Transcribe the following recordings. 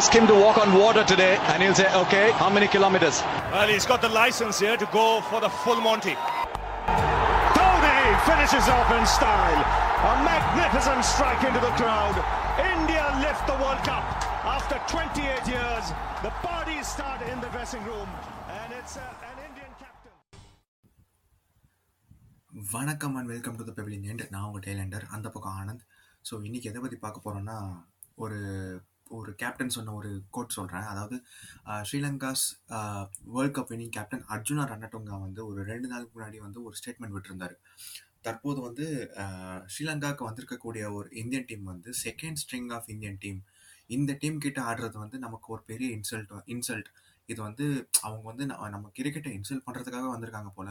ask him to walk on water today, and he'll say, okay, how many kilometers? Well, he's got the license here to go for the full Monty. Dhoni finishes off in style. A magnificent strike into the crowd. India lift the World Cup. After 28 years, the parties start in the dressing room, and it's uh, an Indian captain. வணக்கம் and welcome to the pavilion end நான் உங்கள் tailender அந்த பக்கம் Anand so இன்றைக்கி எதை பற்றி பார்க்க போகிறோன்னா ஒரு ஒரு கேப்டன் சொன்ன ஒரு கோட் சொல்கிறேன் அதாவது Sri Lanka's world cup winning captain Arjuna Ranatunga வந்து ஒரு ரெண்டு நாளுக்கு முன்னாடி வந்து ஒரு ஸ்டேட்மெண்ட் விட்டுருந்தார். தற்போது வந்து ஸ்ரீலங்காவுக்கு வந்திருக்கக்கூடிய ஒரு இந்தியன் டீம் வந்து second string of Indian team இந்த டீம் கிட்ட ஆடுறது வந்து நமக்கு ஒரு பெரிய இன்சல்ட் இன்சல்ட் இது வந்து அவங்க வந்து நம்ம நம்ம கிரிக்கெட்டை இன்சல்ட் பண்ணுறதுக்காக வந்திருக்காங்க போல.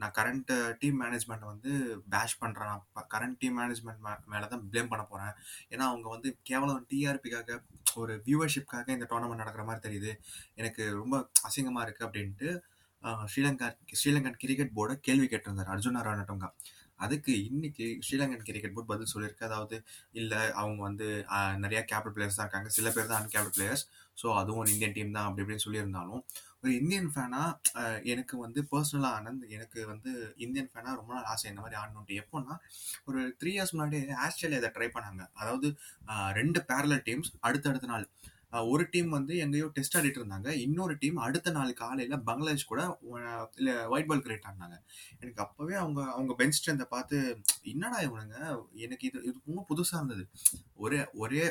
நான் கரண்ட் டீம் மேனேஜ்மெண்ட் வந்து பேஷ் பண்ணுறேன் கரண்ட் டீம் மேனேஜ்மெண்ட் மே மேலே தான் ப்ளேம் பண்ண போகிறேன் ஏன்னா அவங்க வந்து கேவலம் டிஆர்பிக்காக ஒரு வியூவர்ஷிப்காக இந்த டோர்னமெண்ட் நடக்கிற மாதிரி தெரியுது. எனக்கு ரொம்ப அசிங்கமாக இருக்குது அப்படின்ட்டு ஸ்ரீலங்கா ஸ்ரீலங்கன் கிரிக்கெட் போர்டை கேள்வி கேட்டிருந்தார். அர்ஜுனா ராணட்டுங்கா அதுக்கு இன்னைக்கு ஸ்ரீலங்கன் கிரிக்கெட் போர்டு பதில் சொல்லியிருக்கு. அதாவது இல்லை அவங்க வந்து நிறையா கேபிள் பிளேயர்ஸ் தான் இருக்காங்க. சில பேர் தான் அன்கேபிள் பிளேயர்ஸ் ஸோ அதுவும் ஒரு இந்தியன் டீம் தான் அப்படி இப்படின்னு சொல்லியிருந்தாலும் ஒரு இந்தியன் ஃபேனாக எனக்கு வந்து பர்சனலாக ஆனந்த் எனக்கு வந்து இந்தியன் ஃபேனாக ரொம்ப நாள் ஆசை இந்த மாதிரி ஆடணுன்ட்டு எப்போன்னா ஒரு த்ரீ இயர்ஸ் முன்னாடி ஆஸ்திரேலியா இதை ட்ரை பண்ணாங்க. அதாவது ரெண்டு பேரலர் டீம்ஸ் அடுத்தடுத்த நாள். ஒரு டீம் வந்து எங்கேயோ டெஸ்ட் ஆடிட்டு இருந்தாங்க. இன்னொரு டீம் அடுத்த நாள் காலையில் பங்களாதேஷ் கூட இல்லை ஒயிட் பால் கிரியேட் ஆடினாங்க. எனக்கு அப்போவே அவங்க அவங்க பெஞ்ச் ஸ்ட்ரென்த்தை பார்த்து என்னடா இவனுங்க? எனக்கு இது இது ரொம்ப புதுசாக இருந்தது. ஒரே ஒரே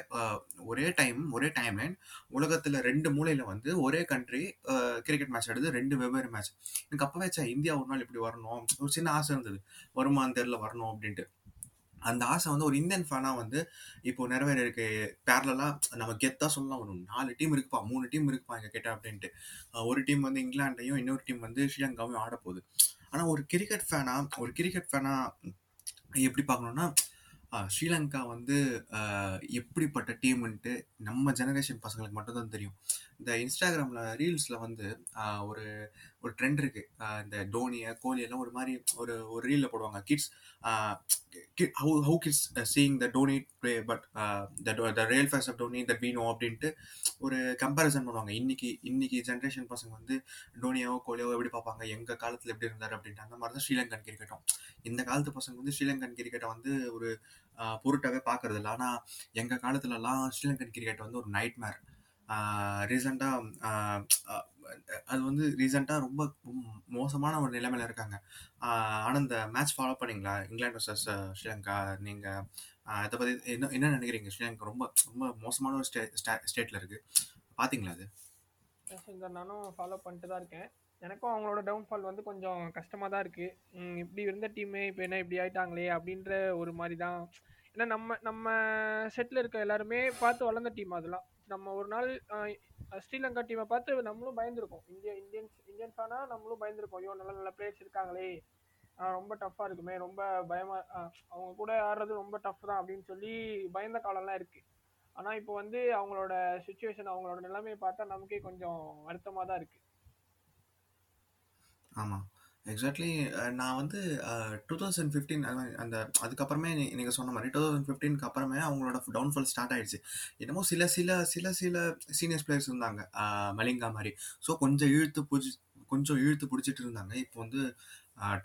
ஒரே டைம் ஒரே டைம் லைன் உலகத்தில் ரெண்டு மூலையில் வந்து ஒரே கண்ட்ரி கிரிக்கெட் மேட்ச் ஆடுது. ரெண்டு வெவ்வேறு மேட்ச் எனக்கு அப்போவே சே இந்தியா ஒரு நாள் இப்படி வரணும். ஒரு சின்ன ஆசை இருந்தது. வருமான்னு தெரில வரணும் அப்படின்ட்டு. அந்த ஆசை வந்து ஒரு இந்தியன் ஃபேனாக வந்து இப்போ நிறைவேற இருக்கு பேரலாக நம்ம கெத்தாக சொல்லலாம். ஒரு நாலு டீம் இருக்குப்பா மூணு டீம் இருக்குப்பா எங்கள் கிட்ட அப்படின்ட்டு. ஒரு டீம் வந்து இங்கிலாண்டையும் இன்னொரு டீம் வந்து ஸ்ரீலங்காவையும் ஆட போகுது ஆனால் ஒரு கிரிக்கெட் ஃபேனாக ஒரு கிரிக்கெட் ஃபேனாக எப்படி பார்க்கணுன்னா ஸ்ரீலங்கா வந்து எப்படிப்பட்ட டீம்ன்ட்டு நம்ம ஜெனரேஷன் பசங்களுக்கு மட்டும்தான் தெரியும். இந்த இன்ஸ்டாகிராமில் ரீல்ஸில் வந்து ஒரு ஒரு ட்ரெண்ட் இருக்குது இந்த டோனியை கோலி எல்லாம் ஒரு மாதிரி ஒரு ஒரு ரீலில் போடுவாங்க. Kids how how kids seeing the Dhoni play but the real face of Dhoni the வீனோ அப்படின்ட்டு ஒரு கம்பேரிசன் பண்ணுவாங்க. இன்னைக்கு இன்னைக்கு ஜென்ரேஷன் பசங்க வந்து டோனியாவோ கோலியாவோ எப்படி பார்ப்பாங்க? எங்கள் காலத்தில் எப்படி இருந்தார் அப்படின்ட்டு அந்த மாதிரி தான் ஸ்ரீலங்கன் கிரிக்கெட்டும் இந்த காலத்து பசங்க வந்து ஸ்ரீலங்கன் கிரிக்கெட்டை வந்து ஒரு ஆஹ், பொருட்டாவே பார்க்கறது இல்லை. ஆனால் எங்கள் காலத்துலலாம் ஸ்ரீலங்கன் கிரிக்கெட் வந்து ஒரு நைட் மேர் ரீசெண்டாக அது வந்து ரீசெண்டாக ரொம்ப மோசமான ஒரு நிலைமையில் இருக்காங்க. ஆனால் இந்த மேட்ச் ஃபாலோ பண்ணீங்களா? இங்கிலாந்து வர்சஸ் ஸ்ரீலங்கா. நீங்கள் இதை பற்றி என்ன என்ன நினைக்கிறீங்க? ஸ்ரீலங்கா ரொம்ப ரொம்ப மோசமான ஒரு ஸ்டே ஸ்டேட்டில் இருக்குது பார்த்தீங்களா அது? நானும் ஃபாலோ பண்ணிட்டு தான் இருக்கேன். எனக்கும் அவங்களோட டவுன்ஃபால் வந்து கொஞ்சம் கஷ்டமாக தான் இருக்குது இப்படி இருந்த டீமே இப்போ என்ன இப்படி ஆயிட்டாங்களே அப்படின்ற ஒரு மாதிரி தான். ஏன்னா நம்ம நம்ம செட்டில் இருக்க எல்லாருமே பார்த்து வளர்ந்த டீம் அதெல்லாம் நம்ம ஒரு நாள் ஸ்ரீலங்கா டீமை பார்த்து நம்மளும் பயந்துருக்கோம். இந்தியா இந்தியன்ஸ் இந்தியன் ஃபேனாக நம்மளும் பயந்துருக்கோம். ஐயோ நல்ல நல்ல பிளேயர்ஸ் இருக்காங்களே. ரொம்ப டஃப்பாக இருக்குமே. ரொம்ப பயமாக அவங்க கூட ஆடுறது ரொம்ப டஃப் தான் அப்படின்னு சொல்லி பயந்த காலம்லாம் இருக்குது ஆனால் இப்போ வந்து அவங்களோட சுச்சுவேஷன் அவங்களோட நிலைமையை பார்த்தா நமக்கே கொஞ்சம் வருத்தமாக தான் இருக்குது ஆமாம் எக்ஸாக்ட்லி நான் வந்து டூ தௌசண்ட் ஃபிஃப்டீன் அந்த அதுக்கப்புறமே நீ- சொன்ன மாதிரி டூ தௌசண்ட் ஃபிஃப்டீனுக்கு அப்புறமே அவங்களோட டவுன்ஃபால் ஸ்டார்ட் ஆயிடுச்சு. என்னமோ சில சில சில சில சீனியர்ஸ் பிளேயர்ஸ் இருந்தாங்க. மலிங்கா மாதிரி. ஸோ கொஞ்சம் இழுத்து பிடிச்சி கொஞ்சம் இழுத்து பிடிச்சிட்டு இருந்தாங்க. இப்போ வந்து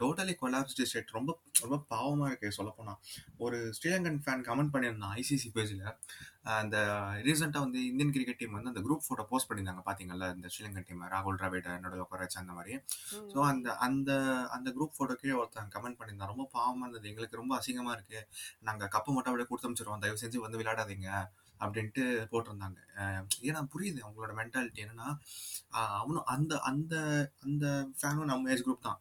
டோட்டலி கொலாப்ஸ்டு ஸ்டேட் ரொம்ப ரொம்ப பாவமாக இருக்கு சொல்லப்போனால் ஒரு ஸ்ரீலங்கன் ஃபேன் கமெண்ட் பண்ணியிருந்தான் ஐசிசி பேஜில் அந்த ரீசெண்டாக வந்து இந்தியன் கிரிக்கெட் டீம் வந்து அந்த குரூப் ஃபோட்டோ போஸ்ட் பண்ணியிருந்தாங்க பார்த்தீங்கல்ல இந்த ஸ்ரீலங்கன் டீம் ராகுல் டிராவிட் உட்கார வச்சு அந்த மாதிரி. ஸோ அந்த அந்த அந்த குரூப் ஃபோட்டோ கீழே ஒருத்தன் கமெண்ட் பண்ணியிருந்தான். ரொம்ப பாவமாக இருந்தது. எங்களுக்கு ரொம்ப அசிங்கமாக இருக்கு. நாங்கள் கப்பு மட்டும் அப்படியே கொடுத்து அமைச்சிருவோம் தயவு செஞ்சு வந்து விளையாடாதீங்க அப்படின்ட்டு போட்டிருந்தாங்க. ஏன்னா புரியுது அவங்களோட மென்டாலிட்டி என்னன்னா அவனும் அந்த அந்த அந்த ஃபேனும் நம்ம ஏஜ் குரூப் தான்.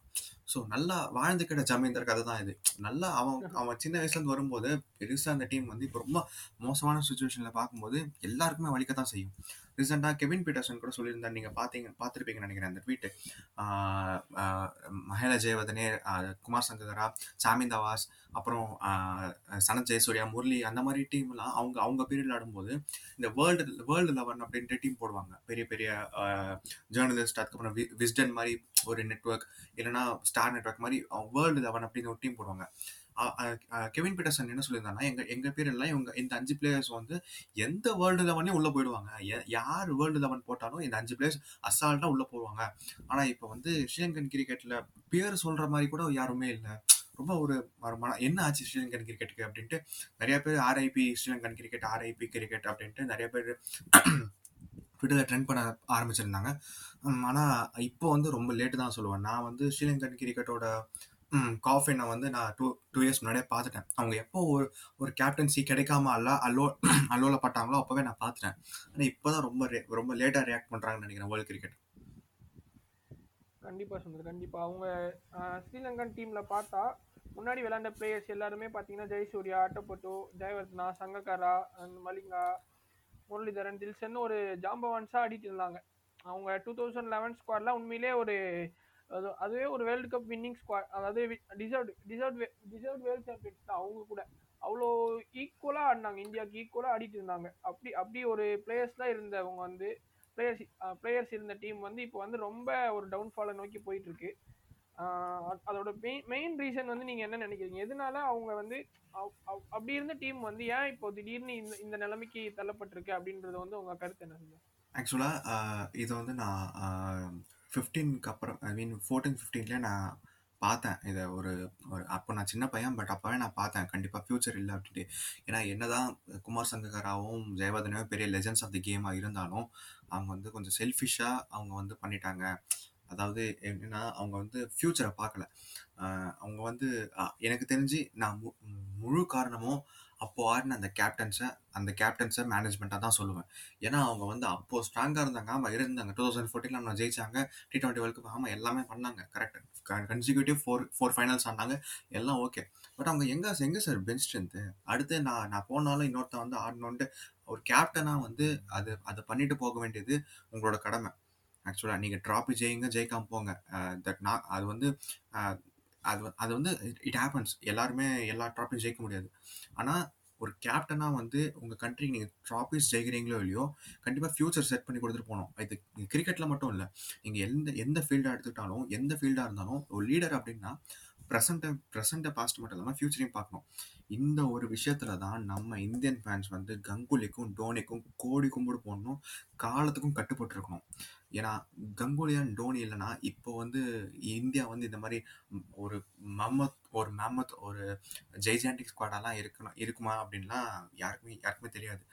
ஸோ நல்லா வாழ்ந்துக்கிட்ட ஜமீன்தார் கதை தான் இது. நல்லா அவன் அவன் சின்ன வயசுல இருந்து வரும்போது பெருசா அந்த டீம் வந்து இப்போ ரொம்ப மோசமான சுச்சுவேஷன்ல பார்க்கும்போது எல்லாருக்குமே வலிக்கத்தான் செய்யும். ரீசெண்டாக கெவின் பீட்டர்சன் கூட சொல்லியிருந்தார். நீங்க பார்த்தீங்க பார்த்துருப்பீங்கன்னு நினைக்கிறேன் அந்த ட்வீட்டு மஹேல ஜெயவதனே குமார் சங்ககரா சாமி தவாஸ் அப்புறம் சனத் ஜெயசூர்யா முரளி அந்த மாதிரி டீம்லாம் அவங்க அவங்க பீரியட்ல ஆடும்போது இந்த வேர்ல்டு வேர்ல்டு லெவன் அப்படின்ட்டு டீம் போடுவாங்க. பெரிய பெரிய ஜேர்னலிஸ்ட் அதுக்கப்புறம் விஸ்டன் மாதிரி ஒரு நெட்ஒர்க் இல்லைன்னா ஸ்டார் நெட்ஒர்க் மாதிரி வேர்ல்டு லெவன் அப்படின்னு ஒரு டீம் போடுவாங்க. கெவின் பீட்டர்சன் என்ன சொல்லியிருந்தாங்கன்னா எங்க எங்க பேர் எல்லாம் இவங்க இந்த அஞ்சு பிளேயர்ஸ் வந்து எந்த வேர்ல்டு லெவன்லயும் உள்ள போயிடுவாங்க. யார் வேர்ல்டு லெவன் போட்டாலும் இந்த அஞ்சு பிளேயர்ஸ் அசால்ட்டா உள்ள போடுவாங்க ஆனா இப்போ வந்து ஸ்ரீலங்கன் கிரிக்கெட்ல பேர் சொல்ற மாதிரி கூட யாருமே இல்லை. ரொம்ப ஒரு ஒரு மன என்ன ஆச்சு ஸ்ரீலங்கன் கிரிக்கெட்டுக்கு அப்படின்ட்டு நிறைய பேர் RIP Sri Lankan cricket RIP cricket அப்படின்ட்டு நிறைய பேர் ட்விட்டரில் ட்ரெண்ட் பண்ண ஆரம்பிச்சிருந்தாங்க. ஆனால் இப்போ வந்து ரொம்ப லேட்டு தான் சொல்லுவேன். நான் வந்து ஸ்ரீலங்கன் கிரிக்கெட்டோட காஃபினை வந்து நான் டூ டூ இயர்ஸ் முன்னாடியே பார்த்துட்டேன். அவங்க எப்போ ஒரு ஒரு கேப்டன்சி கிடைக்காம அல்ல அல்லோ அல்லோல பட்டாங்களோ அப்போவே நான் பார்த்துட்டேன். ஆனால் இப்போ தான் ரொம்ப ரொம்ப லேட்டாக ரியாக்ட் பண்ணுறாங்கன்னு நினைக்கிறேன் வேர்ல்டு கிரிக்கெட் கண்டிப்பாக சுந்தர் கண்டிப்பாக அவங்க ஸ்ரீலங்கன் டீமில் பார்த்தா முன்னாடி விளையாண்ட பிளேயர்ஸ் எல்லாருமே பார்த்தீங்கன்னா ஜெயசூர்யா அட்டப்பட்டு ஜெயவர்தனா சங்கக்காரா மலிங்கா முரளிதரன் தில்சன் ஒரு ஜாம்பவான்ஸாக ஆடிட்டு இருந்தாங்க. அவங்க டூ தௌசண்ட் லெவன் ஸ்குவாட்ல உண்மையிலே ஒரு அது அதுவே ஒரு வேர்ல்டு கப் வின்னிங் ஸ்குவாட் அதாவது deserve deserve deserve world champions தான் அவங்க கூட. அவ்வளோ ஈக்குவலாக ஆடினாங்க. இந்தியாவுக்கு ஈக்குவலாக ஆடிட்டு இருந்தாங்க. அப்படி அப்படி ஒரு பிளேயர்ஸ் தான் இருந்தவங்க வந்து பிளேயர்ஸ் பிளேயர்ஸ் இருந்த டீம் வந்து இப்போ வந்து ரொம்ப ஒரு டவுன்ஃபாலை நோக்கி போயிட்டு இருக்கு. அதோட மெயின் மெயின் ரீசன் வந்து நீங்க என்ன நினைக்கிறீங்க? எதனால அவங்க வந்து அவ்- அப்படி இருந்த டீம் வந்து ஏன் இப்போ திடீர்னு இந்த இந்த நிலைமைக்கு தள்ளப்பட்டிருக்கு அப்படின்றது வந்து உங்க கருத்து என்ன ஆக்சுவலாக இதை வந்து நான் ஃபிஃப்டீனுக்கு அப்புறம் ஐ மீன் ஃபோர்டீன் ஃபிஃப்டீன்லேயே நான் பார்த்தேன். இதை ஒரு ஒரு அப்போ நான் சின்ன பையன் பட் அப்போவே நான் பார்த்தேன். கண்டிப்பாக ஃப்யூச்சர் இல்லை அப்படின்ட்டு. ஏன்னா என்னதான் குமார் சங்ககாராவும் ஜெயவர்தனும் பெரிய லெஜன்ஸ் ஆஃப் தி கேமாக இருந்தாலும் அவங்க வந்து கொஞ்சம் செல்ஃபிஷாக அவங்க வந்து பண்ணிட்டாங்க. அதாவது எப்படின்னா அவங்க வந்து ஃப்யூச்சரை பார்க்கல. அவங்க வந்து எனக்கு தெரிஞ்சு நான் மு- முழு காரணமும் அப்போது ஆடின அந்த கேப்டன்ஸை அந்த கேப்டன்ஸை மேனேஜ்மெண்ட்டாக தான் சொல்லுவேன். ஏன்னா அவங்க வந்து அப்போது ஸ்ட்ராங்காக இருந்தாங்க. ஆமாம் இருந்தாங்க. டூ தௌசண்ட் ஃபோர்டீனில் நம்ம ஜெயிச்சாங்க. டி டுவெண்ட்டி வேர்ல்டு கப் ஆமாம் எல்லாமே பண்ணாங்க. Correct consecutive four four finals ஆனாங்க. எல்லாம் ஓகே பட் அவங்க எங்கே எங்கே சார் பெஞ்ச் ஸ்ட்ரென்த்து அடுத்து நான் நான் போனாலும் இன்னொருத்தன் வந்து ஆடணுன்ட்டு ஒரு கேப்டனாக வந்து அது அதை பண்ணிட்டு போக வேண்டியது உங்களோட கடமை. ஆக்சுவலாக நீங்கள் ட்ராபி ஜெயிங்க ஜெயிக்காம போங்க. தட் நான் அது வந்து அது அது வந்து இட் ஹேப்பன்ஸ் எல்லாருமே எல்லா ட்ராஃபியும் ஜெயிக்க முடியாது. ஆனால் ஒரு கேப்டனாக வந்து உங்கள் கண்ட்ரிக்கு நீங்கள் ட்ராஃபிஸ் ஜெயிக்கிறீங்களோ இல்லையோ கண்டிப்பாக ஃபியூச்சர் செட் பண்ணி கொடுத்துட்டு போகணும். இது கிரிக்கெட்டில் மட்டும் இல்லை. நீங்கள் எந்த எந்த ஃபீல்டாக எடுத்துக்கிட்டாலும் எந்த ஃபீல்டாக இருந்தாலும் ஒரு லீடர் அப்படின்னா ப்ரெசண்ட்டை ப்ரெசண்ட்டை பாஸ்ட் மட்டும் இல்லாமல் ஃபியூச்சரையும் பார்க்கணும். இந்த ஒரு விஷயத்துல தான் நம்ம இந்தியன் ஃபேன்ஸ் வந்து கங்குலிக்கும் டோனிக்கும் கோடி கும்பிடு போடணும் காலத்துக்கும் கட்டுப்பட்டுருக்கணும். ஏன்னா கங்குலி அண்ட் டோனி இல்லைன்னா இப்போ வந்து இந்தியா வந்து இந்த மாதிரி ஒரு மம்மத் ஒரு மேமத் ஒரு ஜெய்ஜாண்டிக் ஸ்குவாடெல்லாம் இருக்கணும் இருக்குமா அப்படின்லாம் யாருக்குமே யாருக்குமே தெரியாது.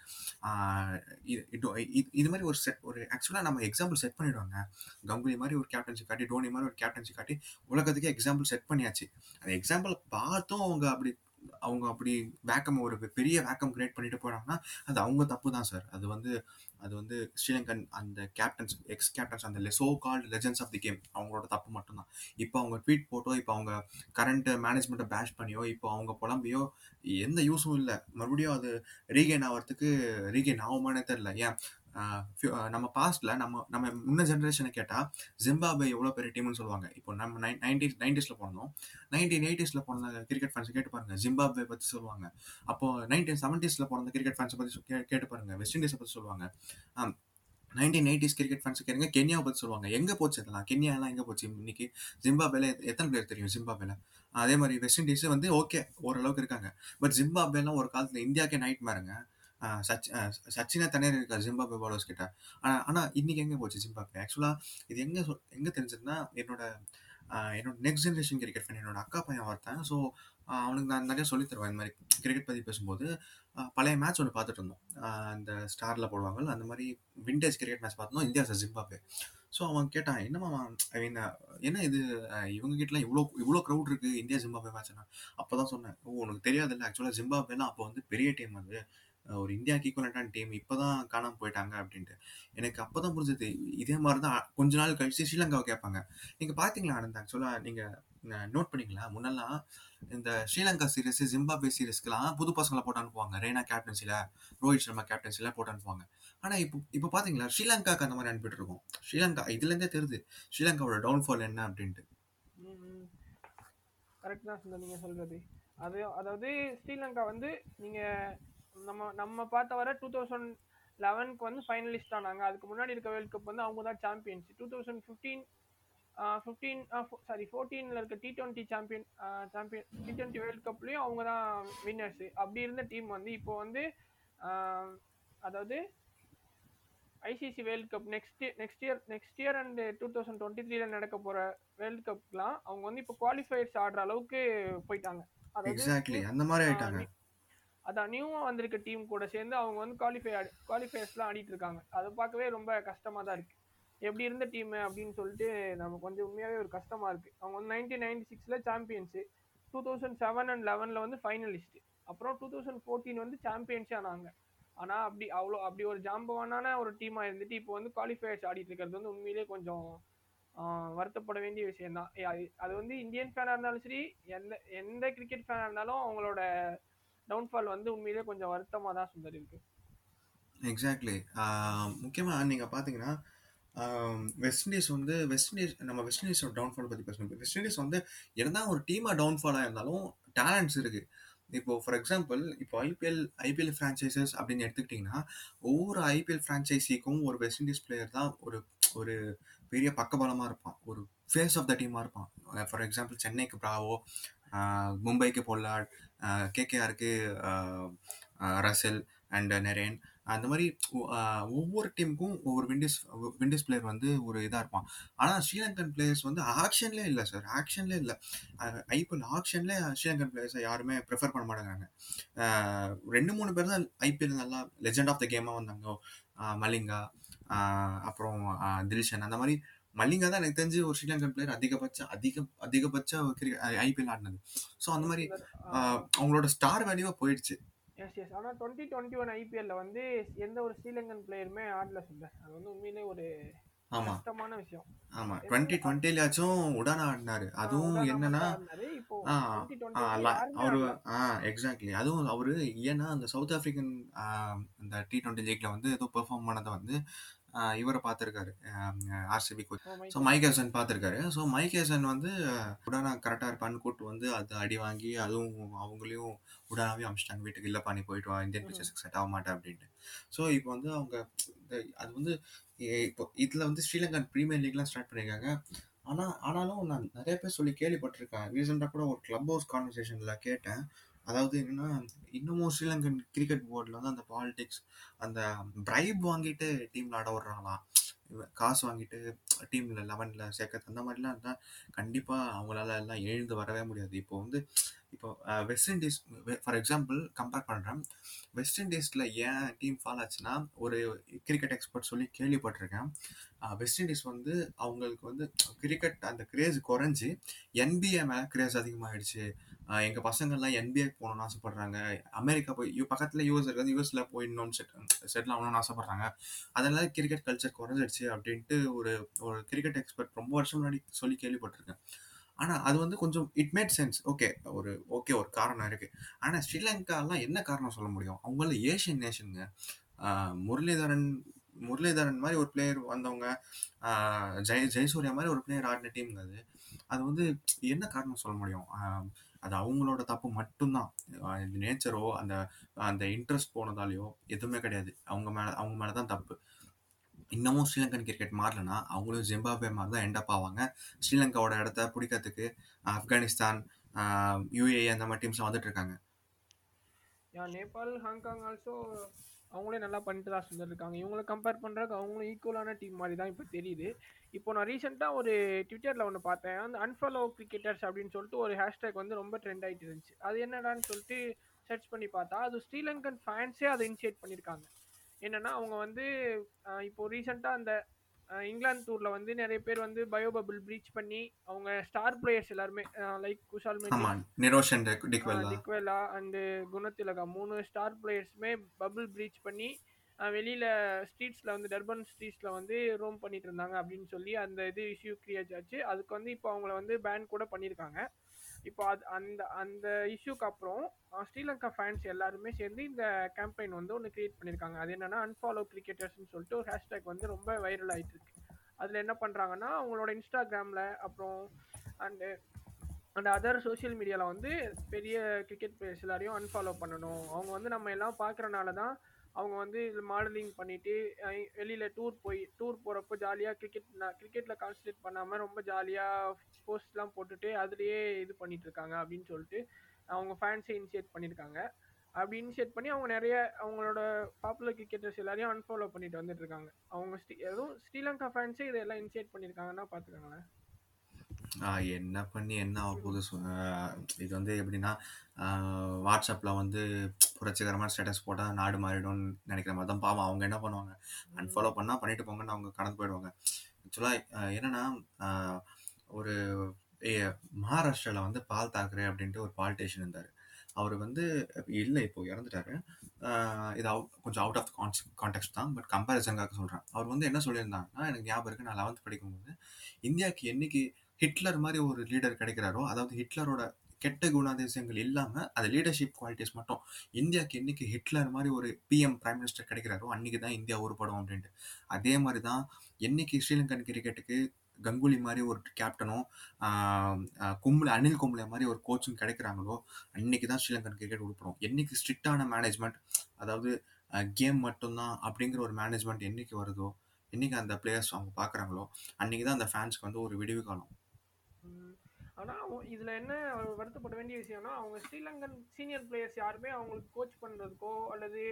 இது இது- இது- இது மாதிரி ஒரு செட் ஒரு ஆக்சுவலாக நம்ம எக்ஸாம்பிள் செட் பண்ணிடுவாங்க. கங்குலி மாதிரி ஒரு கேப்டன்சி காட்டி டோனி மாதிரி ஒரு கேப்டன்சி காட்டி உலகத்துக்கே எக்ஸாம்பிள் செட் பண்ணியாச்சு. அந்த எக்ஸாம்பிள் பார்த்தும் அவங்க அப்படி அவங்க அப்படி வேக்கம் ஒரு பெரிய வேக்கம் கிரியேட் பண்ணிட்டு போறாங்கன்னா அது அவங்க தப்பு தான் சார் அது வந்து அது வந்து ஸ்ரீலங்கன் அந்த கேப்டன்ஸ் எக்ஸ் கேப்டன்ஸ் அந்த so called legends of the game அவங்களோட தப்பு மட்டும்தான் இப்போ அவங்க ட்வீட் போட்டோ இப்போ அவங்க கரண்ட் மேனேஜ்மெண்ட்டை பேஷ் பண்ணியோ இப்போ அவங்க புலம்பியோ எந்த யூஸும் இல்லை. மறுபடியும் அது ரீகெயின் ஆகிறதுக்கு ரீகெயின் ஆகுமானே தெரில ஏன்? நம்ம பாஸ்ட்ல நம்ம நம்ம முன்ன ஜென்ரேஷனை கேட்டால் ஜிம்பாபே எவ்வளோ பெரிய டீம்னு சொல்லுவாங்க. இப்போ நம்ம நைன் நைன்டீஸ் நைன்டீஸில் போனோம் நைன்டீன் எயிட்டிஸில் பிறந்த கிரிக்கெட் ஃபேன்ஸ் கேட்டு பாருங்க. ஜிம்பாபே பற்றி சொல்லுவாங்க. அப்போ நைன்டீன் செவன்டீஸில் பிறந்த கிரிக்கெட் ஃபேன்ஸை பற்றி கே- கேட்டு பாருங்க. வெஸ்ட் இண்டீஸை பற்றி சொல்லுவாங்க. நைன்டீன் எயிட்டிஸ் கிரிக்கெட் ஃபேன்ஸ் கேளுங்க. கென்யாவை பற்றி சொல்லுவாங்க. எங்கே போச்சு இதெல்லாம்? கென்யா எல்லாம் போச்சு? இன்னைக்கு ஜிம்பாபேல எத்தனை பேர் தெரியும் ஜிம்பாபேல அதே மாதிரி வெஸ்ட் இண்டீஸ் வந்து ஓகே ஓரளவுக்கு இருக்காங்க. பட் ஜிம்பாபேலாம் ஒரு காலத்தில் இந்தியாக்கே நைட் மாருங்க சச் ஆஹ் தனியாக இருக்கா ஜிம்பாபே பாலர்ஸ் கிட்ட. ஆனால் ஆனால் இன்னைக்கு எங்கே போச்சு ஜிம்பாபே ஆக்சுவலாக இது எங்கே சொ- எங்கே தெரிஞ்சதுன்னா என்னோட என்னோட நெக்ஸ்ட் ஜென்ரேஷன் கிரிக்கெட் ஃபேன் என்னோட அக்கா பையன் ஒருத்தன். ஸோ அவனுக்கு நான் நிறைய சொல்லித் தருவேன் இந்த மாதிரி கிரிக்கெட் பற்றி பேசும்போது. பழைய மேட்ச் ஒன்று பார்த்துட்டு இருந்தோம். அந்த ஸ்டாரில் போடுவாங்க அந்த மாதிரி விண்டேஜ் கிரிக்கெட் மேட்ச் பார்த்தோம் இந்தியா சார் ஜிம்பாபே ஸோ அவன் கேட்டான் என்னமா ஐ மீன் என்ன இது? இவங்க கிட்டலாம் இவ்வளோ இவ்வளோ க்ரௌட் இருக்குது இந்தியா ஜிம்பாபே மேட்ச்னா அப்போ தான் சொன்னேன் ஓ உனக்கு தெரியாதுல்ல ஆக்சுவலாக ஜிம்பாபேலாம் அப்போ வந்து பெரிய டீம் அது. ஒரு இந்தியாவுக்கு ஈக்குவலண்டான டீம் இப்போ தான் காணாமல் போயிட்டாங்க அப்படின்ட்டு. எனக்கு அப்போ தான் புரிஞ்சது. இதே மாதிரி தான் கொஞ்ச நாள் கழிச்சு ஸ்ரீலங்காவை கேட்பாங்க. நீங்கள் பார்த்தீங்களா ஆனந்த் ஆக்சுவலாக நீங்கள் நோட் பண்ணீங்களா? முன்னெல்லாம் இந்த ஸ்ரீலங்கா சீரீஸ் ஜிம்பாபே சீரீஸ்க்கெலாம் புது பசங்களை போட்டு அனுப்புவாங்க. ரெய்னா கேப்டன்சியில் ரோஹித் சர்மா கேப்டன்சியில் போட்டு அனுப்புவாங்க. ஆனால் இப்போ இப்போ பார்த்தீங்களா ஸ்ரீலங்காக்கு அந்த மாதிரி அனுப்பிட்டு இருக்கோம். ஸ்ரீலங்கா இதுலேருந்தே தெரியுது. ஸ்ரீலங்காவோட டவுன்ஃபால் என்ன அப்படின்ட்டு. கரெக்ட் தான் சுந்தர் நீங்க சொல்றது. அது அதாவது ஸ்ரீலங்கா வந்து நீங்கள் நம்ம நம்ம பார்த்த வர டூ தௌசண்ட் லெவனுக்கு வந்து ஃபைனலிஸ்ட் ஆனாங்க. அதுக்கு முன்னாடி இருக்க வேர்ல்ட் கப் வந்து அவங்க தான் champions two thousand fifteen fifteen sorry ஃபோர்டீனில் இருக்க T twenty champion champion T twenty world கப்லேயும் அவங்க தான் வின்னர்ஸு அப்படி இருந்த டீம் வந்து இப்போ வந்து அதாவது ICC world cup next next year next year and two thousand twenty த்ரீல நடக்க போற வேர்ல்ட் கப்லாம் அவங்க வந்து இப்போ குவாலிஃபயர்ஸ் ஆடுற அளவுக்கு போயிட்டாங்க. எக்ஸாக்ட்லி அந்த மாதிரி ஆயிட்டாங்க. அதான் நியூவாக வந்திருக்க டீம் கூட சேர்ந்து அவங்க வந்து குவாலிஃபை குவாலிஃபயர்ஸ்லாம் ஆடிட்டு இருக்காங்க. அதை பார்க்கவே ரொம்ப கஷ்டமாக தான் இருக்குது எப்படி இருந்த டீம் அப்படின்னு சொல்லிட்டு நம்ம கொஞ்சம் உண்மையாகவே ஒரு கஷ்டமாக இருக்குது அவங்க வந்து நைன்டீன் நைன்டி சிக்ஸில் champions two thousand seven and லெவனில் வந்து ஃபைனலிஸ்ட்டு அப்புறம் டூ தௌசண்ட் ஃபோர்டீன் வந்து சாம்பியன்ஸே ஆனாங்க. ஆனால் அப்படி அவ்வளோ அப்படி ஒரு ஜாம்பவானான ஒரு டீமாக இருந்துட்டு இப்போ வந்து குவாலிஃபயர்ஸ் ஆடிட்டு இருக்கிறது வந்து உண்மையிலேயே கொஞ்சம் வருத்தப்பட வேண்டிய விஷயம் தான் அது வந்து இந்தியன் ஃபேனாக இருந்தாலும் சரி எந்த எந்த கிரிக்கெட் ஃபேனாக இருந்தாலும் அவங்களோட டவுன்ஃபால் வந்து உண்மையிலேயே கொஞ்சம் வருத்தமாக தான் சுந்தர் இருக்கு. எக்ஸாக்ட்லி முக்கியமாக நீங்கள் பார்த்தீங்கன்னா வெஸ்ட் இண்டீஸ் வந்து வெஸ்ட் இண்டீஸ் நம்ம வெஸ்ட் இண்டீஸோட டவுன்ஃபால் பற்றி பேசணும். வெஸ்ட் இண்டீஸ் வந்து என்னதான் ஒரு டீமாக டவுன்ஃபாலாக இருந்தாலும் டேலண்ட்ஸ் இருக்குது இப்போ ஃபார் எக்ஸாம்பிள் இப்போ ஐபிஎல் ஐபிஎல் ஃப்ரான்ச்சைசஸ் அப்படின்னு எடுத்துக்கிட்டிங்கன்னா ஒவ்வொரு ஐபிஎல் ஃப்ரான்ச்சைசிக்கும் ஒரு வெஸ்ட் இண்டீஸ் பிளேயர் தான் ஒரு ஒரு பெரிய பக்கபலமாக இருப்பான். ஒரு ஃபேஸ் ஆஃப் த டீமாக இருப்பான். ஃபார் எக்ஸாம்பிள் சென்னைக்கு பிராவோ மும்பைக்கு பொல்லாட் கேகேஆருக்கு ரசல் அண்ட் நெரேன். அந்த மாதிரி ஒவ்வொரு டீமுக்கும் ஒவ்வொரு விண்டீஸ் விண்டீஸ் பிளேயர் வந்து ஒரு இதாக இருப்பான். ஆனால் ஸ்ரீலங்கன் பிளேயர்ஸ் வந்து ஆக்ஷன்லேயே இல்லை சார். ஆக்ஷன்லேயே இல்லை. ஐபிஎல் ஆக்ஷன்லேயே ஸ்ரீலங்கன் பிளேயர்ஸை யாருமே ப்ரிஃபர் பண்ண மாட்டேங்கிறாங்க. ரெண்டு மூணு பேர் தான் ஐபிஎல் நல்லா லெஜெண்ட் ஆஃப் த கேமாக வந்தாங்க. மலிங்கா அப்புறம் தில்ஷன். அந்த மாதிரி மல்லிங்கா தான் எனக்கு தெரிஞ்சு ஒரு ஸ்ரீலங்கன் பிளேயர் அதிகபட்ச அதிக அதிகபட்ச ஐபிஎல் ஆடினது. ஸோ அந்த மாதிரி அவங்களோட ஸ்டார் வேல்யூவாக போயிடுச்சு. எஸ் எஸ் ஆனால் டுவெண்ட்டி டுவெண்ட்டி ஒன் ஐபிஎல்ல வந்து எந்த ஒரு ஸ்ரீலங்கன் பிளேயருமே ஆடல சுந்தர் அது வந்து உண்மையிலே ஒரு ஆமா. கஷ்டமான விஷயம். ஆமா. டுவெண்ட்டி டுவெண்ட்டிலாச்சும் உடானா ஆடினாரு. அதுவும் என்னன்னா அவரு எக்ஸாக்ட்லி அதுவும் அவரு ஏன்னா அந்த சவுத் ஆப்பிரிக்கன் அந்த டி டுவெண்ட்டி லீக்ல வந்து ஏதோ பெர்ஃபார்ம் பண்ணதை வந்து இவரை பார்த்துருக்காரு. ஆர்சிபி கோச் ஸோ மைக்கேசன் பார்த்துருக்காரு. ஸோ மைக்கேசன் வந்து உடானா கரெக்டாக இருப்பான்னு கூப்பிட்டு வந்து அது அடி வாங்கி அதுவும் அவங்களையும் உடானாவே அமிச்சிட்டாங்க. வீட்டுக்கு இல்லைப்பா நீ போயிட்டு வா. இந்தியன் பிக்சர்ஸ்க்கு செட் ஆக மாட்டேன் அப்படின்ட்டு. ஸோ இப்போ வந்து அவங்க அது வந்து இப்போ இதில் வந்து ஸ்ரீலங்கன் ப்ரீமியர் லீக்லாம் ஸ்டார்ட் பண்ணியிருக்காங்க ஆனால் ஆனாலும் நான் நிறைய பேர் சொல்லி கேள்விப்பட்டிருக்கேன். ரீசெண்டாக கூட ஒரு கிளப் ஹவுஸ் கான்வர்சேஷனில் கேட்டேன். அதாவது என்னன்னா இன்னமும் ஸ்ரீலங்கன் கிரிக்கெட் போர்டில் வந்து அந்த பாலிடிக்ஸ் அந்த பிரைப் வாங்கிட்டு டீமில் ஆட விடுறாங்களாம். காசு வாங்கிட்டு டீமில் லெவனில் சேர்க்கறது அந்த மாதிரிலாம் இருந்தால் கண்டிப்பாக அவங்களால எல்லாம் எழுந்து வரவே முடியாது. இப்போ வந்து இப்போ West Indies for example compare பண்ணுறேன் வெஸ்ட் இண்டீஸில் ஏன் டீம் ஃபால் ஆச்சுன்னா ஒரு கிரிக்கெட் எக்ஸ்பர்ட் சொல்லி கேள்விப்பட்டிருக்கேன். வெஸ்ட் இண்டீஸ் வந்து அவங்களுக்கு வந்து கிரிக்கெட் அந்த கிரேஸ் குறைஞ்சி என்பிஏ மேலே கிரேஸ் அதிகமாகிடுச்சு எங்கள் பசங்கள்லாம் என்பிஏ போகணும்னு ஆசைப்பட்றாங்க. அமெரிக்கா போய் பக்கத்தில் யூஎஸ் இருக்குது யூஎஸில் போயிடணும்னு செட் செட்டில் ஆகணும்னு ஆசைப்பட்றாங்க. அதனால கிரிக்கெட் கல்ச்சர் குறைஞ்சிடுச்சு அப்படின்ட்டு ஒரு ஒரு கிரிக்கெட் எக்ஸ்பர்ட் ரொம்ப வருஷம் முன்னாடி சொல்லி கேள்விப்பட்டிருக்கேன். ஆனால் அது வந்து கொஞ்சம் இட் மேட் சென்ஸ் ஓகே ஒரு ஓகே ஒரு காரணம் இருக்குது ஆனால் ஸ்ரீலங்காலாம் என்ன காரணம் சொல்ல முடியும்? அவங்கள ஏஷியன் நேஷனுங்க முரளிதரன் முரளிதரன் மாதிரி ஒரு பிளேயர் வந்தவங்க ஜெய் ஜெயசூர்யா மாதிரி ஒரு பிளேயர் ஆடின டீம் அது. அது வந்து என்ன காரணம் சொல்ல முடியும்? அது அவங்களோட தப்பு மட்டும்தான். நேச்சரோ அந்த அந்த இன்ட்ரெஸ்ட் போனதாலேயோ எதுவுமே கிடையாது. அவங்க மேலே அவங்க மேலே தான் தப்பு. இன்னமும் ஸ்ரீலங்கன் கிரிக்கெட் மாறலனா அவங்களும் ஜிம்பாப்வே மாதிரி தான் எண்டப் ஆவாங்க. ஸ்ரீலங்காவோட இடத்த பிடிக்கிறதுக்கு ஆப்கானிஸ்தான் யூஏஏ அந்த மாதிரி டீம்ஸ்லாம் வந்துட்டு இருக்காங்க. நேபாள் ஹாங்காங் ஆல்சோ அவங்களே நல்லா பண்ணிட்டு தான் இருக்காங்க. இவங்களை கம்பேர் பண்ணுறதுக்கு அவங்களும் ஈக்குவலான டீம் மாதிரி தான் இப்போ தெரியுது. இப்போ நான் ரீசெண்டாக ஒரு ட்விட்டரில் ஒன்று பார்த்தேன். அந்த அன்ஃபாலோ கிரிக்கெட்டர்ஸ் அப்படின்னு சொல்லிட்டு ஒரு ஹேஷ்டேக் வந்து ரொம்ப ட்ரெண்ட் ஆகிட்டு இருந்துச்சு. அது என்னடான்னு சொல்லிட்டு சர்ச் பண்ணி பார்த்தா அது ஸ்ரீலங்கன் ஃபேன்ஸே அதை இனிஷியேட் பண்ணியிருக்காங்க. என்னன்னா அவங்க வந்து இப்போ ரீசெண்டாக அந்த இங்கிலாந்து டூர்ல வந்து நிறைய பேர் வந்து பயோபபிள் ப்ரீச் பண்ணி அவங்க ஸ்டார் பிளேயர்ஸ் எல்லாருமே லைக் குஷால் டிக்வெலா அண்ட் குணத்திலகா மூணு ஸ்டார் பிளேயர்ஸுமே பபிள் ப்ரீச் பண்ணி வெளியில ஸ்ட்ரீட்ஸ்ல வந்து டர்பன் ஸ்ட்ரீட்ஸ்ல வந்து ரோம் பண்ணிட்டு இருந்தாங்க அப்படின்னு சொல்லி அந்த இது இஷ்யூ கிரியேட் ஆச்சு. அதுக்கு வந்து இப்போ அவங்கள வந்து பேன் கூட பண்ணியிருக்காங்க இப்போ அது அந்த அந்த இஷ்யூக்கு அப்புறம் ஸ்ரீலங்கா ஃபேன்ஸ் எல்லாருமே சேர்ந்து இந்த கேம்பெயின் வந்து ஒன்று கிரியேட் பண்ணியிருக்காங்க அது என்னன்னா அன்ஃபாலோ கிரிக்கெட்டர்ஸ்னு சொல்லிட்டு ஒரு ஹேஷ்டேக் வந்து ரொம்ப வைரல் ஆகிட்டு இருக்கு அதில் என்ன பண்ணுறாங்கன்னா அவங்களோட இன்ஸ்டாகிராமில் அப்புறம் அண்டு அண்ட் அதர் சோஷியல் மீடியாவில் வந்து பெரிய கிரிக்கெட் பிளேயர்ஸ் எல்லாரையும் அன்ஃபாலோ பண்ணணும். அவங்க வந்து நம்ம எல்லாம் பார்க்குறனால தான் அவங்க வந்து இதில் மாடலிங் பண்ணிட்டு வெளியில் டூர் போய் டூர் போகிறப்போ ஜாலியாக கிரிக்கெட் கிரிக்கெட்டில் கான்சன்ட்ரேட் பண்ணாமல் ரொம்ப ஜாலியாக போஸ்ட்லாம் போட்டுட்டு அதுலேயே இது பண்ணிகிட்ருக்காங்க அப்படின்னு சொல்லிட்டு அவங்க ஃபேன்ஸை இனிஷியேட் பண்ணியிருக்காங்க அப்படி இனிஷியேட் பண்ணி அவங்க நிறைய அவங்களோட பாப்புலர் கிரிக்கெட்டர்ஸ் எல்லாரையும் அன்ஃபாலோ பண்ணிட்டு வந்துட்டு இருக்காங்க. அவங்க ஸ்ரீ எதுவும் ஸ்ரீலங்கா ஃபேன்ஸே இதெல்லாம் இனிஷியேட் பண்ணியிருக்காங்கன்னா பார்த்துக்காங்களேன் என்ன பண்ணி என்ன ஆக போகுது சொ- ஆஹ் இது வந்து எப்படின்னா வாட்ஸ்அப்பில் வந்து புரட்சிகரமான ஸ்டேட்டஸ் போட்டால் நாடு மாறிடும்னு நினைக்கிற மாதிரி தான் பாவம். அவங்க என்ன பண்ணுவாங்க? அன்ஃபாலோ பண்ணால் பண்ணிட்டு போங்கன்னு அவங்க கடந்து போயிடுவாங்க. ஆக்சுவலாக என்னன்னா ஆஹ் ஒரு மகாராஷ்டிராவில் வந்து பால் தாக்கரே அப்படின்ட்டு ஒரு பாலிட்டிஷியன் இருந்தார். அவர் வந்து இல்லை இப்போ இறந்துட்டாரு. ஆஹ் இது கொஞ்சம் அவுட் ஆஃப் கான்டெக்ட் தான் பட் கம்பேரிசனுக்காக சொல்கிறேன் அவர் வந்து என்ன சொல்லியிருந்தாங்கன்னா எனக்கு ஞாபகம் இருக்கு நான் லெவன்த் படிக்கும்போது இந்தியாவுக்கு என்னைக்கு ஹிட்லர் மாதிரி ஒரு லீடர் கிடைக்கிறாரோ அதாவது ஹிட்லரோட கெட்ட குணாதிசயங்கள் இல்லாமல் அது லீடர்ஷிப் குவாலிட்டிஸ் மட்டும் இந்தியாவுக்கு என்னைக்கு ஹிட்லர் மாதிரி ஒரு பிஎம் பிரைம் மினிஸ்டர் கிடைக்கிறாரோ அன்றைக்கி தான் இந்தியா உருப்படும் அப்படின்ட்டு. அதே மாதிரி தான் என்னைக்கு ஸ்ரீலங்கன் கிரிக்கெட்டுக்கு கங்குலி மாதிரி ஒரு கேப்டனும் கும்பல அனில் கும்ளே மாதிரி ஒரு கோச்சும் கிடைக்கிறாங்களோ அன்னைக்கு தான் ஸ்ரீலங்கன் கிரிக்கெட் உருப்படும். என்னைக்கு ஸ்ட்ரிக்டான மேனேஜ்மெண்ட் அதாவது கேம் மட்டும்தான் அப்படிங்கிற ஒரு மேனேஜ்மெண்ட் என்னைக்கு வருதோ என்னைக்கு அந்த பிளேயர்ஸ் அவங்க பார்க்குறாங்களோ அன்றைக்கி தான் அந்த ஃபேன்ஸ்க்கு வந்து ஒரு விடிவு காலம். ஆனால் இதில் என்ன வருத்தப்பட வேண்டிய விஷயம்னா அவங்க ஸ்ரீலங்கன் சீனியர் பிளேயர்ஸ் யாருமே அவங்களுக்கு கோச் பண்ணுறதுக்கோ அல்லது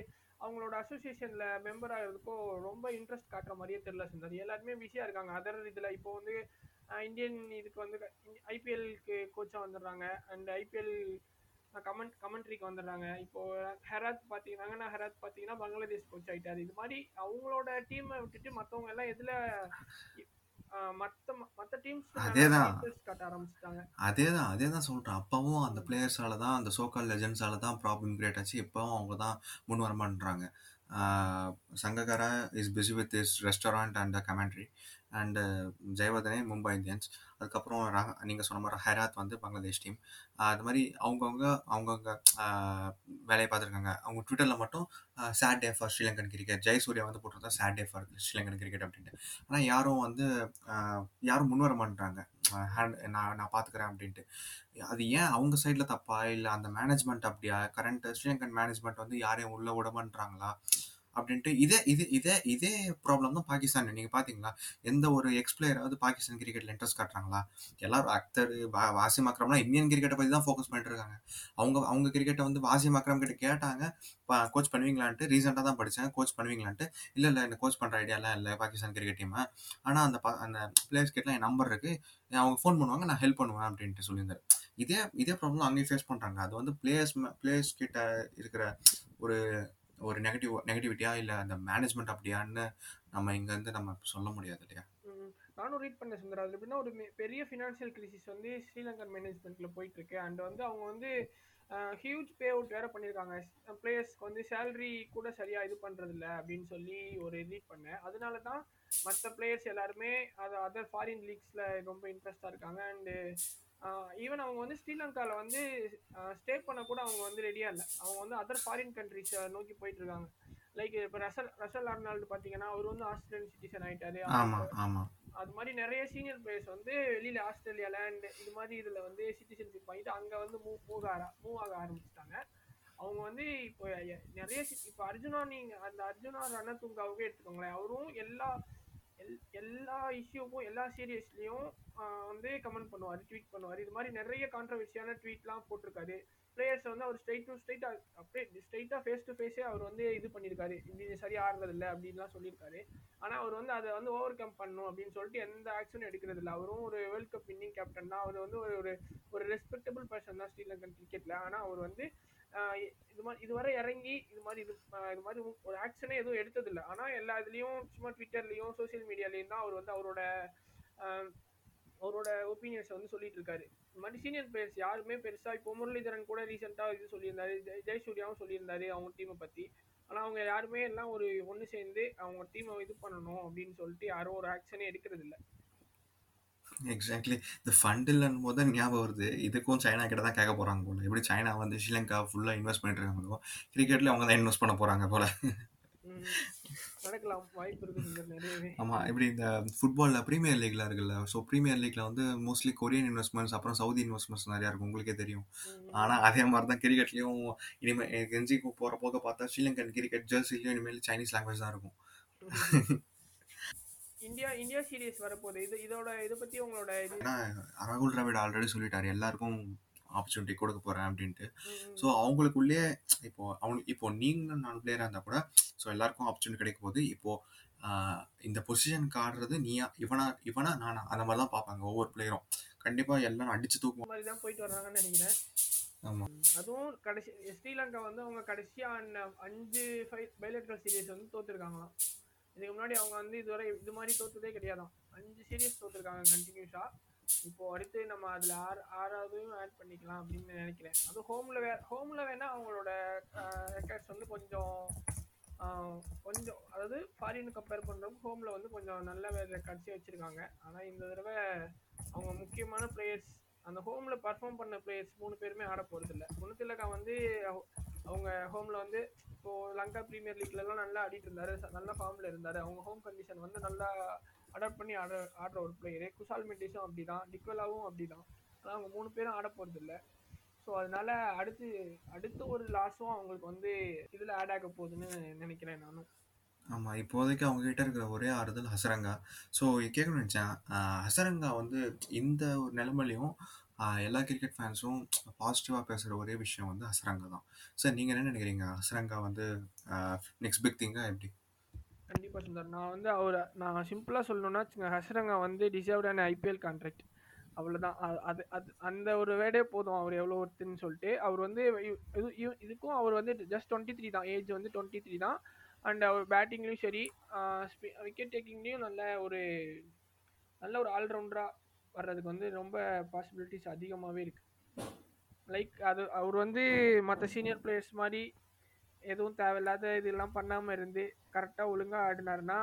அவங்களோட அசோசியேஷனில் மெம்பர் ஆகிறதுக்கோ ரொம்ப இன்ட்ரெஸ்ட் காட்டுற மாதிரியே தெரில சுந்தர் எல்லாருமே பிஸியாக இருக்காங்க. அதர் இதில் இப்போ வந்து இந்தியன் இதுக்கு வந்து ஐபிஎல்க்கு கோச்சாக வந்துடுறாங்க. அண்ட் ஐபிஎல் கமெண்ட் கமெண்ட்ரிக்கு வந்துடுறாங்க. இப்போ ஹெராத் பார்த்தீங்கன்னா ஹெராத் பார்த்தீங்கன்னா பங்களாதேஷ் கோச் ஆகிட்டார் இது மாதிரி அவங்களோட டீமை விட்டுட்டு மற்றவங்க எல்லாம் எதில் மத்த மத்த டீம்ஸ் அதேதான். காட்ட ஆரம்பிச்சிட்டாங்க. அதே தான் அதே தான் சொல்கிறேன் அப்போவும் அந்த பிளேயர்ஸால தான் அந்த சோக்கால் லெஜண்ட்ஸால தான் ப்ராப்ளம் கிரியேட் ஆச்சு. இப்போவும் அவங்க தான் முன் வர Sangakkara is busy with his restaurant and commentary and Jayawardene Mumbai Indians அதுக்கப்புறம் நீங்கள் சொன்ன மாதிரி ஹெராத் வந்து பங்களாதேஷ் டீம் அது மாதிரி அவங்கவுங்க அவங்கவுங்க வேலையை பார்த்துருக்காங்க. அவங்க ட்விட்டரில் மட்டும் sad day for Sri Lankan cricket Jayasuriya வந்து போட்டிருந்தா sad day for Sri Lankan cricket அப்படின்ட்டு. ஆனால் யாரும் வந்து யாரும் முன்வர மாட்டாங்க ஹேண்ட் நான் நான் பார்த்துக்கிறேன் அப்படின்ட்டு. அது ஏன் அவங்க சைடில் தப்பா? இல்லை அந்த மேனேஜ்மெண்ட் அப்படியா? கரண்ட் ஸ்ரீலங்கன் மேனேஜ்மெண்ட் வந்து யாரையும் உள்ளே விடமான்றாங்களா அப்படின்ட்டு இதே இது இதே இதே ப்ராப்ளம் தான் பாகிஸ்தான். நீங்கள் பார்த்தீங்களா எந்த ஒரு எக்ஸ் பிளேயராவது பாகிஸ்தான் கிரிக்கெட்டில் இன்ட்ரெஸ்ட் காட்டுறாங்களா? எல்லாரும் அக்தர் வா வாசிம் அக்ரம்லாம் இந்தியன் கிரிக்கெட்டை பற்றி தான் ஃபோக்கஸ் பண்ணிட்டு இருக்காங்க. அவங்க அவங்க கிரிக்கெட்டை வந்து வாசிம் அக்ரம் கிட்ட கேட்டாங்க கோச் பண்ணுவீங்களான்ட்டு ரீசெண்டாக தான் படித்தேன் கோச் பண்ணுவீங்களான்ட்டு. இல்லை இல்லை இந்த கோச் பண்ணுற ஐடியாலாம் இல்லை பாகிஸ்தான் கிரிக்கெட் டீமை ஆனால் அந்த பா அந்த பிளேயர்ஸ் கிட்டலாம் என் நம்பர் இருக்குது அவங்க ஃபோன் பண்ணுவாங்க நான் ஹெல்ப் பண்ணுவேன் அப்படின்ட்டு சொல்லியிருந்தேன் இதே இதே ப்ராப்ளம் அங்கேயும் ஃபேஸ் பண்ணுறாங்க அது வந்து பிளேயர்ஸ் பிளேயர்ஸ் கிட்ட இருக்கிற ஒரு ஒரு நெகட்டிவ் நெகட்டிவிட்டியா இல்லை அந்த மேனேஜ்மெண்ட் அப்படியான்னு நம்ம இங்கேருந்து நம்ம சொல்ல முடியாது இல்லையா? நானும் ரீட் பண்ண சுந்தர். அது எப்படின்னா ஒரு பெரிய ஃபினான்ஷியல் கிரிசிஸ் வந்து ஸ்ரீலங்கன் மேனேஜ்மெண்ட்ல போயிட்டு இருக்கு அண்ட் வந்து அவங்க வந்து ஹியூஜ் பே அவுட் வேற பண்ணியிருக்காங்க. பிளேயர்ஸ்க்கு வந்து சேலரி கூட சரியா இது பண்றது இல்லை அப்படின்னு சொல்லி ஒரு ரீட் பண்ணேன். அதனால தான் மற்ற பிளேயர்ஸ் எல்லாருமே அது அதர் ஃபாரின் லீக்ஸில் ரொம்ப இன்ட்ரெஸ்டாக இருக்காங்க. அண்டு ஈவன் அவங்க வந்து ஸ்ரீலங்கால வந்து ஸ்டே பண்ண கூட அவங்க வந்து ரெடியா இல்லை. அவங்க வந்து அதர் ஃபாரின் கண்ட்ரிஸ் நோக்கி போயிட்டு இருக்காங்க லைக் இப்போ ரசல் ரசல் அர்னால்டு பார்த்தீங்கன்னா அவர் வந்து ஆஸ்திரேலியன் சிட்டிசன் ஆயிட்டாரு. அது மாதிரி நிறைய சீனியர் பிளேயர்ஸ் வந்து வெளியில ஆஸ்திரேலியால அண்ட் இது மாதிரி இதுல வந்து சிட்டிசன்ஷிப் வாங்கிட்டு அங்க வந்து மூவ் மூவ் ஆக மூவ் ஆக ஆரம்பிச்சிட்டாங்க. அவங்க வந்து இப்போ நிறைய இப்போ அர்ஜுனா நீங்க அந்த அர்ஜுனா ரணதுங்காவுக்கே எடுத்துக்கோங்களேன். அவரும் எல்லா எல்- எல்லா இஷ்யூக்கும் எல்லா சீரியஸ்லேயும் வந்து கமெண்ட் பண்ணுவார் ட்வீட் பண்ணுவார். இது மாதிரி நிறைய கான்ட்ரவர்சியான ட்வீட்லாம் போட்டிருக்காரு. பிளேயர்ஸ் வந்து அவர் ஸ்ட்ரைட் டு ஸ்ட்ரைட்டா அப்படியே ஸ்ட்ரைட்டாக ஃபேஸ் டு ஃபேஸே அவர் வந்து இது பண்ணியிருக்காரு. இப்படி சரியா ஆடுறது இல்லை அப்படின்லாம் சொல்லியிருக்காரு. ஆனால் அவர் வந்து அதை வந்து ஓவர் கம் பண்ணும் அப்படின்னு சொல்லிட்டு எந்த ஆக்ஷனும் எடுக்கிறது இல்லை அவரும் ஒரு வேர்ல்ட் கப் வின்னிங் கேப்டன் தான். அவர் வந்து ஒரு ஒரு ஒரு ரெஸ்பெக்டபிள் பர்சன் தான் ஸ்ரீலங்கன் கிரிக்கெட்டில் ஆனால் அவர் வந்து இது மாதிரி இதுவரை இறங்கி இது மாதிரி இது இது மாதிரி ஒரு ஆக்ஷனே எதுவும் எடுத்ததில்லை. ஆனால் எல்லா இதுலேயும் சும்மா ட்விட்டர்லேயும் சோஷியல் மீடியாலேயும் தான் அவர் வந்து அவரோட அவரோட ஒப்பீனியன்ஸை வந்து சொல்லிட்டு இருக்காரு. இந்த மாதிரி சீனியர் பிளேயர்ஸ் யாருமே பெருசாக இப்போ முரளிதரன் கூட ரீசெண்டாக இது சொல்லியிருந்தாரு ஜெய் ஜெயசூர்யாவும் சொல்லியிருந்தாரு அவங்க டீமை பற்றி ஆனால் அவங்க யாருமே எல்லாம் ஒரு ஒன்று சேர்ந்து அவங்க டீமை இது பண்ணணும் அப்படின்னு சொல்லிட்டு யாரும் ஒரு ஆக்ஷனே எடுக்கிறது எக்ஸாக்ட்லி இந்த ஃபண்டில்லும் போது ஞாபகம் வருது. இதுக்கும் சைனா கிட்ட தான் கேட்க போகிறாங்க போல. எப்படி சைனா வந்து ஸ்ரீலங்கா ஃபுல்லாக இன்வெஸ்ட் பண்ணிட்டு இருக்காங்களோ கிரிக்கெட்ல அவங்க தான் இன்வெஸ்ட் பண்ண போகிறாங்க போல. ம். நடக்கலாம். வாய்ப்பு இருக்கு சுந்தர் நிறையவே. ஆமாம் இப்படி இந்த ஃபுட்பாலில் ப்ரீமியர் லீக்லாம் இருக்குல்ல. ஸோ ப்ரீமியர் லீக்ல வந்து மோஸ்ட்லி கொரியன் இன்வெஸ்ட்மெண்ட்ஸ் அப்புறம் சவுதி இன்வெஸ்ட்மெண்ட்ஸ் நிறையா இருக்கும். உங்களுக்கே தெரியும். ம். ஆனால் அதே மாதிரி தான் கிரிக்கெட்லேயும் இனிமேல் தெரிஞ்சு போகிற போக பார்த்தா ஸ்ரீலங்கன் கிரிக்கெட் ஜெர்சிலையும் இனிமேல் சைனீஸ் லாங்குவேஜ் தான் இருக்கும். இந்தியா இந்தியா சீரிஸ் வரப்போகுது. இது இதோட இதை பத்தி உங்களோட இது ஏன்னா ராகுல் டிராவிட் ஆல்ரெடி சொல்லிட்டாரு. எல்லாருக்கும் ஆப்பர்ச்சுனிட்டி கொடுக்க போகிறேன் அப்படின்ட்டு. ஸோ அவங்களுக்குள்ளேயே இப்போ அவனுக்கு இப்போ நீங்களும் நான் பிளேயராக இருந்தால் கூட ஸோ எல்லாருக்கும் ஆப்பர்ச்சுனிட்டி கிடைக்கும் போது இப்போ ஆஹ், இந்த பொசிஷனுக்கு ஆடுறது நீயா இவனா இவனா நானா? அந்த மாதிரி தான் பார்ப்பாங்க ஒவ்வொரு பிளேயரும் கண்டிப்பாக எல்லாரும் அடிச்சு இந்த தூக்குவோம் மாதிரி தான் போயிட்டு வர்றாங்கன்னு நினைக்கிறேன். ஆமாம் அதுவும் கடைசி ஸ்ரீலங்கா வந்து அவங்க கடைசியா அந்த அஞ்சு ஃபைவ் பைலேட்ரல் சீரிஸ் வந்து தோத்துருக்காங்களாம். இதுக்கு முன்னாடி அவங்க வந்து இதுவரை இது மாதிரி தோத்ததே கிடையாது அஞ்சு சீரியஸ் தோத்துருக்காங்க கண்டினியூஸா இப்போ அடுத்து நம்ம அதுல ஆறு ஆறாவதையும் ஆட் பண்ணிக்கலாம் அப்படின்னு நினைக்கிறேன். அது ஹோம்ல வே ஹோம்ல வேணா அவங்களோட ரெக்கார்ட்ஸ் வந்து கொஞ்சம் கொஞ்சம் அதாவது ஃபாரின் கம்பேர் பண்ணுறவங்க ஹோம்ல வந்து கொஞ்சம் நல்ல ரெக்கார்ட்ஸே வச்சிருக்காங்க. ஆனா இந்த தடவை அவங்க முக்கியமான பிளேயர்ஸ் அந்த ஹோம்ல பர்ஃபார்ம் பண்ண பிளேயர்ஸ் மூணு பேருமே ஆட போறது இல்ல முனுத்திலக்கா வந்து அவங்க ஹோம்ல வந்து இப்போ லங்கா ப்ரீமியர் லீக்லலாம் நல்லா ஆடிட்டு இருந்தாரு. நல்ல ஃபார்ம்ல இருந்தாரு. அவங்க ஹோம் கண்டிஷன் வந்து நல்லா அடாப்ட் பண்ணி ஆட ஆடுற ஒரு பிளேயரு குசால் மெண்டிஸும் அப்படிதான். டிக்வலாவும் அப்படிதான். ஆனால் அவங்க மூணு பேரும் ஆட போறது ஸோ அதனால அடுத்து அடுத்த ஒரு லாஸும் அவங்களுக்கு வந்து இதுல ஆட் ஆக போகுதுன்னு நினைக்கிறேன் நானும். ஆமாம் இப்போதைக்கு அவங்க கிட்ட இருக்கிற ஒரே ஆறுதல் ஹசரங்கா. ஸோ கேட்கணும்னு நினச்சேன் ஹசரங்கா வந்து இந்த ஒரு நிலைமையிலையும் எல்லா கிரிக்கெட் ஃபேன்ஸும் பாசிட்டிவாக பேசுகிற ஒரே விஷயம் வந்து ஹசரங்கா தான். சார் நீங்கள் என்ன நினைக்கிறீங்க? ஹசரங்கா வந்து நெக்ஸ்ட் பிக் திங்கா எப்படி? கண்டிப்பாக சுந்தர் நான் வந்து அவரை நான் சிம்பிளாக சொல்லணும்னா ஹசரங்கா வந்து டிசர்வ்டான ஐபிஎல் கான்ட்ராக்ட் அவ்வளோதான் அது அது அந்த ஒரு வேர்டே போதும் அவர் எவ்வளோ ஒருத்துன்னு சொல்லிட்டு. அவர் வந்து இது- இதுக்கும் அவர் வந்து ஜஸ்ட் டுவெண்ட்டி த்ரீ தான். ஏஜ் வந்து டுவெண்ட்டி த்ரீ தான். அண்ட் அவர் பேட்டிங்லேயும் சரி விக்கெட் டேக்கிங்லேயும் நல்ல ஒரு நல்ல ஒரு ஆல்ரவுண்டராக வர்றதுக்கு வந்து ரொம்ப பாசிபிலிட்டிஸ் அதிகமாகவே இருக்குது லைக் அது அவர் வந்து மற்ற சீனியர் பிளேயர்ஸ் மாதிரி எதுவும் தேவையில்லாத இதெல்லாம் பண்ணாமல் இருந்து கரெக்டாக ஒழுங்காக ஆடினாருன்னா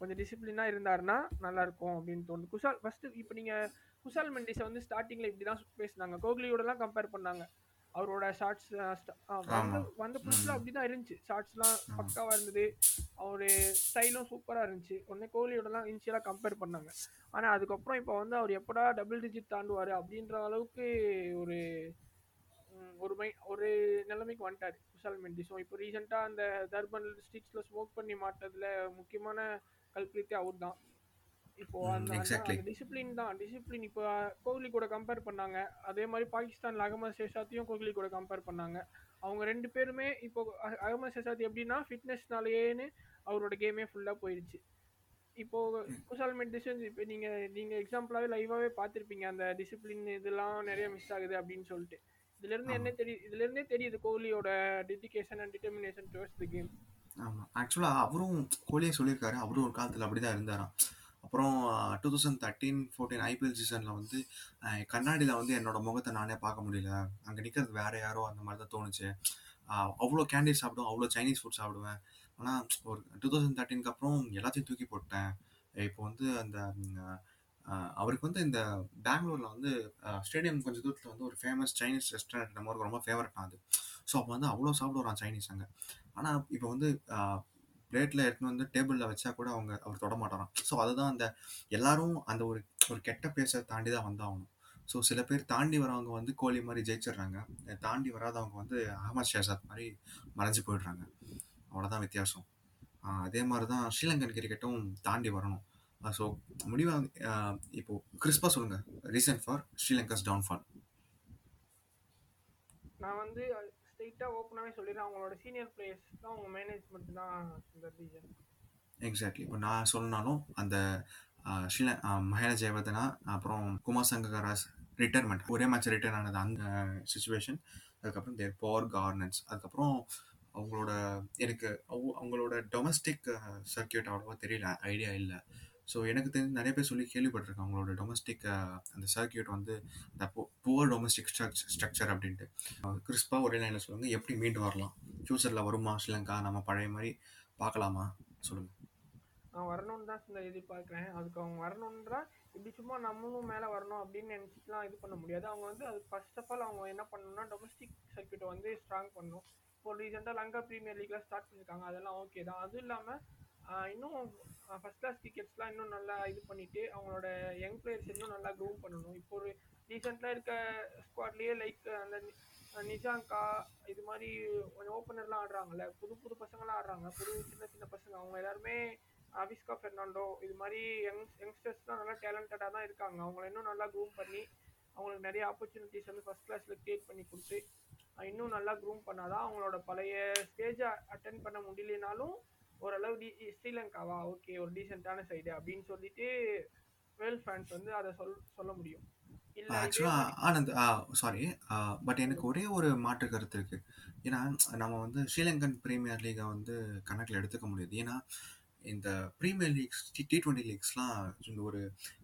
கொஞ்சம் டிசிப்ளினாக இருந்தாருன்னா நல்லாயிருக்கும் அப்படின்னு தோணுது. குஷால் ஃபஸ்ட்டு இப்போ நீங்கள் குஷால் மெண்டிஸை வந்து ஸ்டார்டிங்கில் இப்படி தான் பேசினாங்க. கோஹ்லியோடலாம் கம்பேர் பண்ணாங்க. அவரோட ஷார்ட்ஸ் வந்து. வந்த புதுசில் அப்படி தான் இருந்துச்சு. ஷார்ட்ஸ்லாம் பக்காவாக இருந்தது. அவரு ஸ்டைலும் சூப்பராக இருந்துச்சு. உடனே கோஹ்லியோடலாம் இனிஷியலாக கம்பேர் பண்ணாங்க. ஆனால் அதுக்கப்புறம் இப்போ வந்து அவர் எப்படா டபுள் டிஜிட் தாண்டுவார் அப்படின்ற அளவுக்கு ஒரு ஒரு மை ஒரு நிலைமைக்கு வந்துட்டாரு குஷால் மெண்டிஸும் இப்போ ரீசெண்டாக அந்த தர்பன் ஸ்ட்ரீட்ஸில் ஸ்மோக் பண்ணி மாட்டதுல முக்கியமான கல்பிரித்தே அவர் தான் இப்போ அந்த. டிசிப்ளின் தான். டிசிப்ளின் இப்போ கோஹ்லி கூட கம்பேர் பண்ணாங்க. அதே மாதிரி பாகிஸ்தான்ல அகமது ஷேஷாத்தையும் கோஹ்லி கூட கம்பேர் பண்ணாங்க. அவங்க ரெண்டு பேருமே இப்போ அகமது ஷேஷாத் எப்படின்னா ஃபிட்னஸ்னாலேன்னு அவரோட கேமே ஃபுல்லாக போயிடுச்சு. இப்போ குஷால் மெண்டிஸ் இப்போ நீங்க நீங்க எக்ஸாம்பிளாவே லைவாவே பார்த்திருப்பீங்க. அந்த டிசிப்ளின் இதெல்லாம் நிறைய மிஸ் ஆகுது அப்படின்னு சொல்லிட்டு. இதுல இருந்து என்ன தெரியுது இதுல இருந்தே தெரியுது கோஹ்லியோட dedication and determination towards the game ஆமாம் ஆக்சுவலாக அவரும் கோலியே சொல்லியிருக்காரு. அவரும் ஒரு காலத்தில் அப்படி தான் இருந்தாராம். அப்புறம் two thousand thirteen fourteen IPL சீசனில் வந்து கண்ணாடியில் வந்து என்னோட முகத்தை நானே பார்க்க முடியல. அங்கே நிற்கிறது வேற யாரோ அந்த மாதிரி தான் தோணுச்சு. அவ்வளோ கேண்டி சாப்பிடுவேன் அவ்வளோ சைனீஸ் ஃபுட் சாப்பிடுவேன். ஆனால் ஒரு டூ தௌசண்ட் தேர்ட்டீனுக்கு அப்புறம் எல்லாத்தையும் தூக்கி போட்டேன். இப்போ வந்து அந்த அவருக்கு வந்து இந்த பெங்களூரில் வந்து ஸ்டேடியம் கொஞ்சம் தூரத்தில் வந்து ஒரு ஃபேமஸ் சைனீஸ் ரெஸ்டாரண்ட் நம்ம ரொம்ப ஃபேவரட் அது. ஸோ அப்போ வந்து அவ்வளோ சாப்பிடுவான் சைனீஸ் அங்கே. ஆனால் இப்போ வந்து பிளேட்டில் எடுத்துன்னு வந்து டேபிளில் வச்சா கூட அவங்க அவர் தொட மாட்டாராம். ஸோ அதுதான் அந்த எல்லாரும் அந்த ஒரு ஒரு கெட்ட பேச தாண்டி தான் வந்தாகணும். ஸோ சில பேர் தாண்டி வரவங்க வந்து கோலி மாதிரி ஜெயிச்சிடுறாங்க. தாண்டி வராதவங்க வந்து அகமது ஷேசாத் மாதிரி மறைஞ்சு போயிடுறாங்க. அவ்வளோதான் வித்தியாசம். அதே மாதிரி தான் ஸ்ரீலங்கன் கிரிக்கெட்டும் தாண்டி வரணும். ஸோ முடிவாக இப்போ கிறிஸ்பா சொல்லுங்க. ரீசன் ஃபார் ஸ்ரீலங்காஸ் டவுன்ஃபால் நான் வந்து ஸ்ட்ரெயிட்டாக ஓப்பனாகவே சொல்லிடுறேன். அவங்களோட சீனியர் பிளேயர்ஸ் தான் அவங்க மேனேஜ்மெண்ட் தான் இந்த ரீசன் எக்ஸாக்ட்லி இப்போ நான் சொன்னாலும் அந்த ஸ்ரீல ஆஹ், மஹேல ஜெயவர்தனா அப்புறம் குமார் சங்ககராஸ் ரிட்டைர்மெண்ட் ஒரே மேட்ச் ரிட்டர்ன் ஆனது அந்த சுச்சுவேஷன் அதுக்கப்புறம் தேர் பவர் கார்னன்ஸ் அதுக்கப்புறம் அவங்களோட எனக்கு அவங்க- அவங்களோட டொமஸ்டிக் சர்க்கியூட் அவ்வளோவா தெரியல. ஐடியா இல்லை. ஸோ எனக்கு தெரிஞ்சு நிறைய பேர் சொல்லி கேள்விப்பட்டிருக்கேன் அவங்களோட டொமஸ்டிக் அந்த சர்க்கியூட் வந்து இந்த புவர் டொமஸ்டிக் ஸ்ட்ரக்சர் அப்படின்ட்டு. கிறிஸ்பாக ஒரே லைனில் சொல்லுங்கள் எப்படி மீண்டு வரலாம்? ஃப்யூச்சரில் வருமா ஸ்ரீலங்கா நம்ம பழைய மாதிரி பார்க்கலாமா? சொல்லுங்கள் நான் வரணும்னு தான் இந்த எதிர்பார்க்குறேன். அதுக்கு அவங்க வரணுன்றா இப்படி சும்மா நம்மளும் மேலே வரணும் அப்படின்னு நினச்சிட்டுலாம் இது பண்ண முடியாது. அவங்க வந்து அது ஃபர்ஸ்ட் ஆஃப் ஆல் அவங்க என்ன பண்ணணும்னா டொமஸ்டிக் சர்க்கியூட்டை வந்து ஸ்ட்ராங் பண்ணணும். இப்போ ரீசெண்டாக லங்கா ப்ரீமியர் லீக்லாம் ஸ்டார்ட் பண்ணியிருக்காங்க அதெல்லாம் ஓகே தான். அதுவும் இல்லாமல் இன்னும் ஃபர்ஸ்ட் கிளாஸ் டிக்கெட்ஸ்லாம் இன்னும் நல்லா இது பண்ணிட்டு அவங்களோட யங் பிளேயர்ஸ் இன்னும் நல்லா க்ரூம் பண்ணணும். இப்போ ஒரு ரீசெண்டாக இருக்க ஸ்குவாட்லேயே லைக் அந்த நிஜாங்கா நிஷாங்கா இது மாதிரி கொஞ்சம் ஓப்பனர்லாம் ஆடுறாங்கல்ல புது புது பசங்களாம் ஆடுறாங்க. புது சின்ன சின்ன பசங்க. அவங்க எல்லாருமே அவிஸ்கா ஃபெர்னாண்டோ இது மாதிரி யங் யங்ஸ்டர்ஸ்லாம் நல்லா டேலண்டடாக தான் இருக்காங்க. அவங்கள இன்னும் நல்லா க்ரூம் பண்ணி அவங்களுக்கு நிறைய ஆப்பர்ச்சுனிட்டிஸ் வந்து ஃபஸ்ட் கிளாஸில் க்ரியேட் பண்ணி கொடுத்து இன்னும் நல்லா க்ரூம் பண்ணாதான் அவங்களோட பழைய ஸ்டேஜை அட்டன் பண்ண முடியலனாலும் ஓரளவு டி ஸ்ரீலங்காவா ஓகே ஒரு டீசெண்டான சைடு அப்படின்னு சொல்லிட்டு வேர்ல்ட் ஃபேன்ஸ் வந்து அதை சொல் சொல்ல முடியும். ஆக்சுவலாக ஆனந்த் சாரி பட் எனக்கு ஒரே ஒரு மாற்று கருத்து இருக்கு. ஏன்னா நம்ம வந்து ஸ்ரீலங்கன் பிரீமியர் லீகை வந்து கணக்கில் எடுத்துக்க முடியாது. ஏன்னா இந்த ப்ரீமியர் லீக்ஸ் டி டுவெண்ட்டி லீக்ஸ்லாம் இந்த ஒரு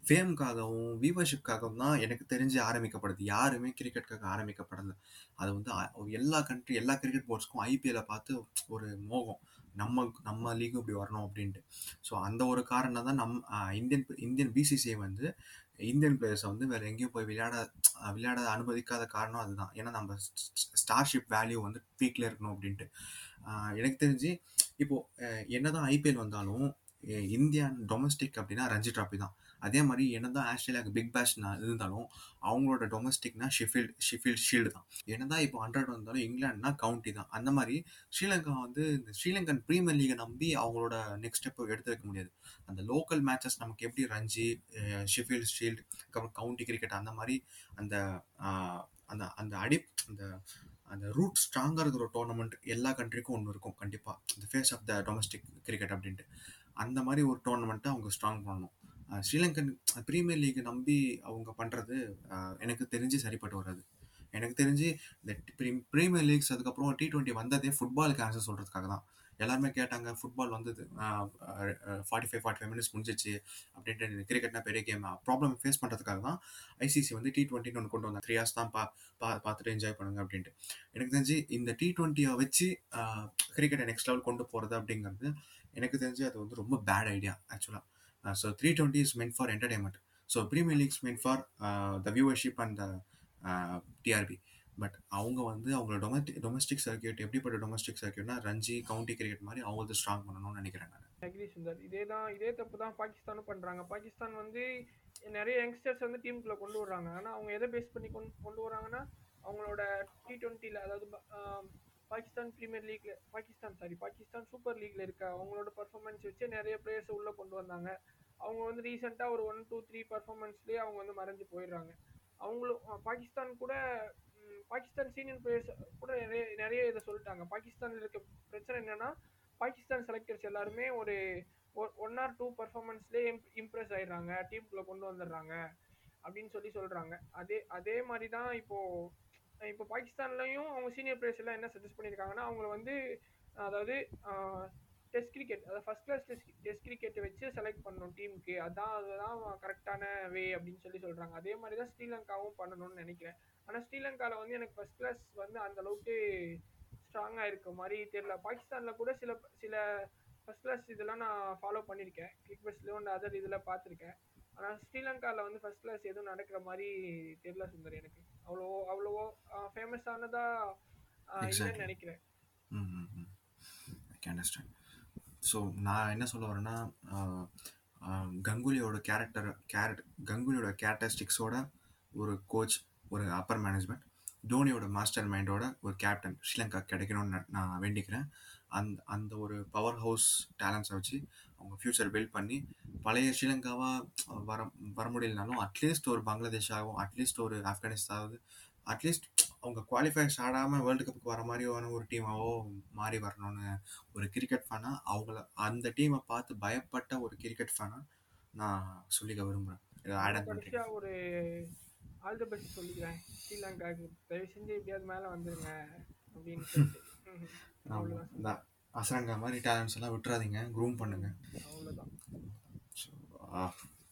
ஃபேமுக்காகவும் வியூவர்ஷிப்காகவும் தான் எனக்கு தெரிஞ்சு ஆரம்பிக்கப்படுது. யாருமே கிரிக்கெட்டுக்காக ஆரம்பிக்கப்படலை. அது வந்து எல்லா கண்ட்ரி எல்லா கிரிக்கெட் போர்ட்ஸ்க்கும் ஐபிஎல்லை பார்த்து ஒரு மோகம். நம்ம நம்ம லீக்கும் இப்படி வரணும் அப்படின்ட்டு. ஸோ அந்த ஒரு காரணம் தான் நம் இந்தியன் இந்தியன் பிசிசிஐ வந்து இந்தியன் பிளேயர்ஸை வந்து வேறு எங்கேயும் போய் விளையாட விளையாட அனுமதிக்காத காரணம் அதுதான். ஏன்னா நம்ம ஸ்டார்ஷிப் வேல்யூ வந்து பீக்கில் இருக்கணும் அப்படின்ட்டு. எனக்கு தெரிஞ்சு இப்போது என்ன தான் ஐபிஎல் வந்தாலும் இந்தியன் டொமஸ்டிக் அப்படின்னா ரஞ்சி ட்ராஃபி தான். அதே மாதிரி என்னதான் ஆஸ்திரேலியாவுக்கு பிக் பேஷ் இருந்தாலும் அவங்களோட டொமஸ்டிக்னா ஷிஃபீல்ட் ஷிஃபீல்ட் ஷீல்டு தான். என்னதான் இப்போ ஹண்ட்ரட் வந்தாலும் இங்கிலாந்துனா கவுண்டி தான். அந்த மாதிரி ஸ்ரீலங்கா வந்து இந்த ஸ்ரீலங்கன் ப்ரீமியர் லீகை நம்பி அவங்களோட நெக்ஸ்ட் ஸ்டெப் எடுத்து வைக்க முடியாது. அந்த லோக்கல் மேட்சஸ் நமக்கு எப்படி ரஞ்சி ஷிஃபீல்ட் ஷீல்டு அப்புறம் கவுண்டி கிரிக்கெட் அந்த மாதிரி அந்த அந்த அந்த அடி அந்த அந்த ரூட் ஸ்ட்ராங்காக இருக்கிற ஒரு டோர்னமெண்ட் எல்லா கண்ட்ரிக்கும் ஒன்று இருக்கும். கண்டிப்பாக இந்த face of the domestic cricket அப்படின்ட்டு. அந்த மாதிரி ஒரு டோர்னமெண்ட்டை அவங்க ஸ்ட்ராங் பண்ணணும். ஸ்ரீலங்கன் ப்ரீமியர் லீக்கை நம்பி அவங்க பண்ணுறது எனக்கு தெரிஞ்சு சரிப்பட்டு வராது. எனக்கு தெரிஞ்சு இந்த ப்ரீமியர் லீக்ஸ் அதுக்கப்புறம் டி டுவெண்ட்டி வந்ததே ஃபுட்பாலுக்கு ஆன்சர் சொல்கிறதுக்காக தான். எல்லாருமே கேட்டாங்க ஃபுட்பால் வந்தது forty five forty five minutes முடிஞ்சிச்சு அப்படின்ட்டு கிரிக்கெட்னா பெரிய கேம் ப்ராப்ளம் ஃபேஸ் பண்ணுறதுக்காக தான் ஐசிசி வந்து டி டுவெண்ட்டின்னு ஒன்று கொண்டு வந்தாங்க. த்ரீ ஹார்ஸ் தான் பா பா பார்த்துட்டு என்ஜாய் பண்ணுங்க அப்படின்ட்டு. எனக்கு தெரிஞ்சு இந்த டி ட்வெண்ட்டியை வச்சு கிரிக்கெட்டை நெக்ஸ்ட் லெவல் கொண்டு போகிறது அப்படிங்கிறது எனக்கு தெரிஞ்சு அது வந்து ரொம்ப பேட் ஐடியா ஆக்சுவலாக so three twenty is meant for entertainment so premier leagues meant for the viewership and the TRP but அவங்க வந்து அவங்களோட டொமஸ்டிக் டொமஸ்டிக் சர்க்கியூட் எப்படிப்பட்ட டொமஸ்டிக் சர்க்கியூட்னா ரஞ்சி கவுண்டி கிரிக்கெட் மாதிரி அவங்க வந்து ஸ்ட்ராங் பண்ணணும்னு நினைக்கிறேன் நான். அக்ரி சுந்தர் இதே தான் இதே தப்பு தான் பாகிஸ்தானும் பண்ணுறாங்க பாகிஸ்தான் வந்து நிறைய யங்ஸ்டர்ஸ் வந்து டீமுக்குள்ளே கொண்டு வர்றாங்க. ஆனால் அவங்க எதை பேஸ் பண்ணி கொண்டு கொண்டு வராங்கன்னா அவங்களோட டி டுவெண்ட்டியில் அதாவது ப- பாகிஸ்தான் ப்ரீமியர் லீக்ல பாகிஸ்தான் சாரி பாகிஸ்தான் சூப்பர் லீக்ல இருக்க அவங்களோட பர்ஃபார்மன்ஸ் வச்சு நிறைய பிளேயர்ஸ் உள்ள கொண்டு வந்தாங்க. அவங்க வந்து ரீசெண்டாக ஒரு ஒன் டூ த்ரீ பர்ஃபார்மன்ஸ்லேயே அவங்க வந்து மறைஞ்சு போயிடுறாங்க. அவங்களும் பாகிஸ்தான் கூட பாகிஸ்தான் சீனியர் பிளேயர்ஸ் கூட நிறைய நிறைய இதை சொல்லிட்டாங்க. பாகிஸ்தானில் இருக்க பிரச்சனை என்னென்னா பாகிஸ்தான் செலக்டர்ஸ் எல்லாருமே ஒரு ஒன் ஆர் டூ பர்ஃபார்மன்ஸ்லேயே இம்ப்ரெஸ் ஆயிடுறாங்க. டீமுக்குள்ளே கொண்டு வந்துடுறாங்க. அப்படின்னு சொல்லி சொல்கிறாங்க அதே அதே மாதிரி தான் இப்போது இப்போ பாகிஸ்தான்லையும் அவங்க சீனியர் பிளேயர்ஸ் எல்லாம் என்ன சஜஸ்ட் பண்ணியிருக்காங்கன்னா அவங்கள வந்து அதாவது டெஸ்ட் கிரிக்கெட் அதாவது ஃபர்ஸ்ட் கிளாஸ் டெஸ்ட் டெஸ்ட் கிரிக்கெட்டை வச்சு செலக்ட் பண்ணணும் டீமுக்கு அதான் அதுதான் கரெக்டான வே அப்படின்னு சொல்லி சொல்கிறாங்க அதே மாதிரி தான் ஸ்ரீலங்காவும் பண்ணணும்னு நினைக்கிறேன். ஆனால் ஸ்ரீலங்காவில் வந்து எனக்கு ஃபர்ஸ்ட் கிளாஸ் வந்து அந்த அளவுக்கு ஸ்ட்ராங்காக இருக்க மாதிரி தெரியல. பாகிஸ்தானில் கூட சில சில ஃபர்ஸ்ட் கிளாஸ் இதெல்லாம் நான் ஃபாலோ பண்ணியிருக்கேன் கிரிக் பெஸ்ட்லேயும் அண்ட் அதர் இதில் பார்த்துருக்கேன். ஆனால் ஸ்ரீலங்காவில் வந்து ஃபர்ஸ்ட் கிளாஸ் எதுவும் நடக்கிற மாதிரி தெரியல சுந்தர் எனக்கு. அவ்வளோ அவ்வளவோ ஃபேமஸானதா இல்லைன்னு Exactly. நினைக்கிறேன். ஐ கேன் அண்டர்ஸ்டாண்ட் ஸோ நான் என்ன சொல்ல வரேன்னா கங்குலியோட கேரக்டர் கேரட் கங்குலியோட கேரக்டரிஸ்டிக்ஸோட ஒரு கோச் ஒரு அப்பர் மேனேஜ்மெண்ட் தோனியோட மாஸ்டர் மைண்டோட ஒரு கேப்டன் ஸ்ரீலங்கா கிடைக்கணும்னு நான் வேண்டிக்கிறேன். அந்த அந்த ஒரு பவர் ஹவுஸ் டேலண்ட்ஸை வச்சு அவங்க ஃப்யூச்சர் பில்ட் பண்ணி பழைய ஸ்ரீலங்காவாக வர வர முடியலனாலும் அட்லீஸ்ட் ஒரு பங்களாதேஷாகவும் அட்லீஸ்ட் ஒரு ஆப்கானிஸ்தாவது அட்லீஸ்ட் அவங்க குவாலிஃபைஸ் ஆடாமல் வேர்ல்டு கப்புக்கு வர மாதிரியான ஒரு டீமாவோ மாறி வரணும்னு ஒரு கிரிக்கெட் ஃபேனாக அவங்கள அந்த டீமை பார்த்து பயப்பட்ட ஒரு கிரிக்கெட் ஃபேனாக நான் சொல்லிக்க விரும்புகிறேன் ஒரு ஆல் தி பெஸ்ட் சொல்லிக்கிறேன். ஸ்ரீலங்காவுக்கு தயவு செஞ்சு எப்படியாவது மேலே வந்துருங்க. அப்படின்னு சொல்லிட்டு. இந்த அசரங்கா மாதிரி டேலண்ட்ஸ் எல்லாம் விட்டுறாதீங்க. க்ரூம் பண்ணுங்க.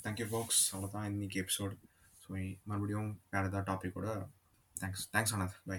தேங்க்யூ பாக்ஸ் அவ்வளோதான் இன்னைக்கு எபிசோடு ஸோ மறுபடியும் வேறு ஏதாவது டாப்பிக்கோட தேங்க்ஸ் தேங்க்ஸ் ஆனந்த் பை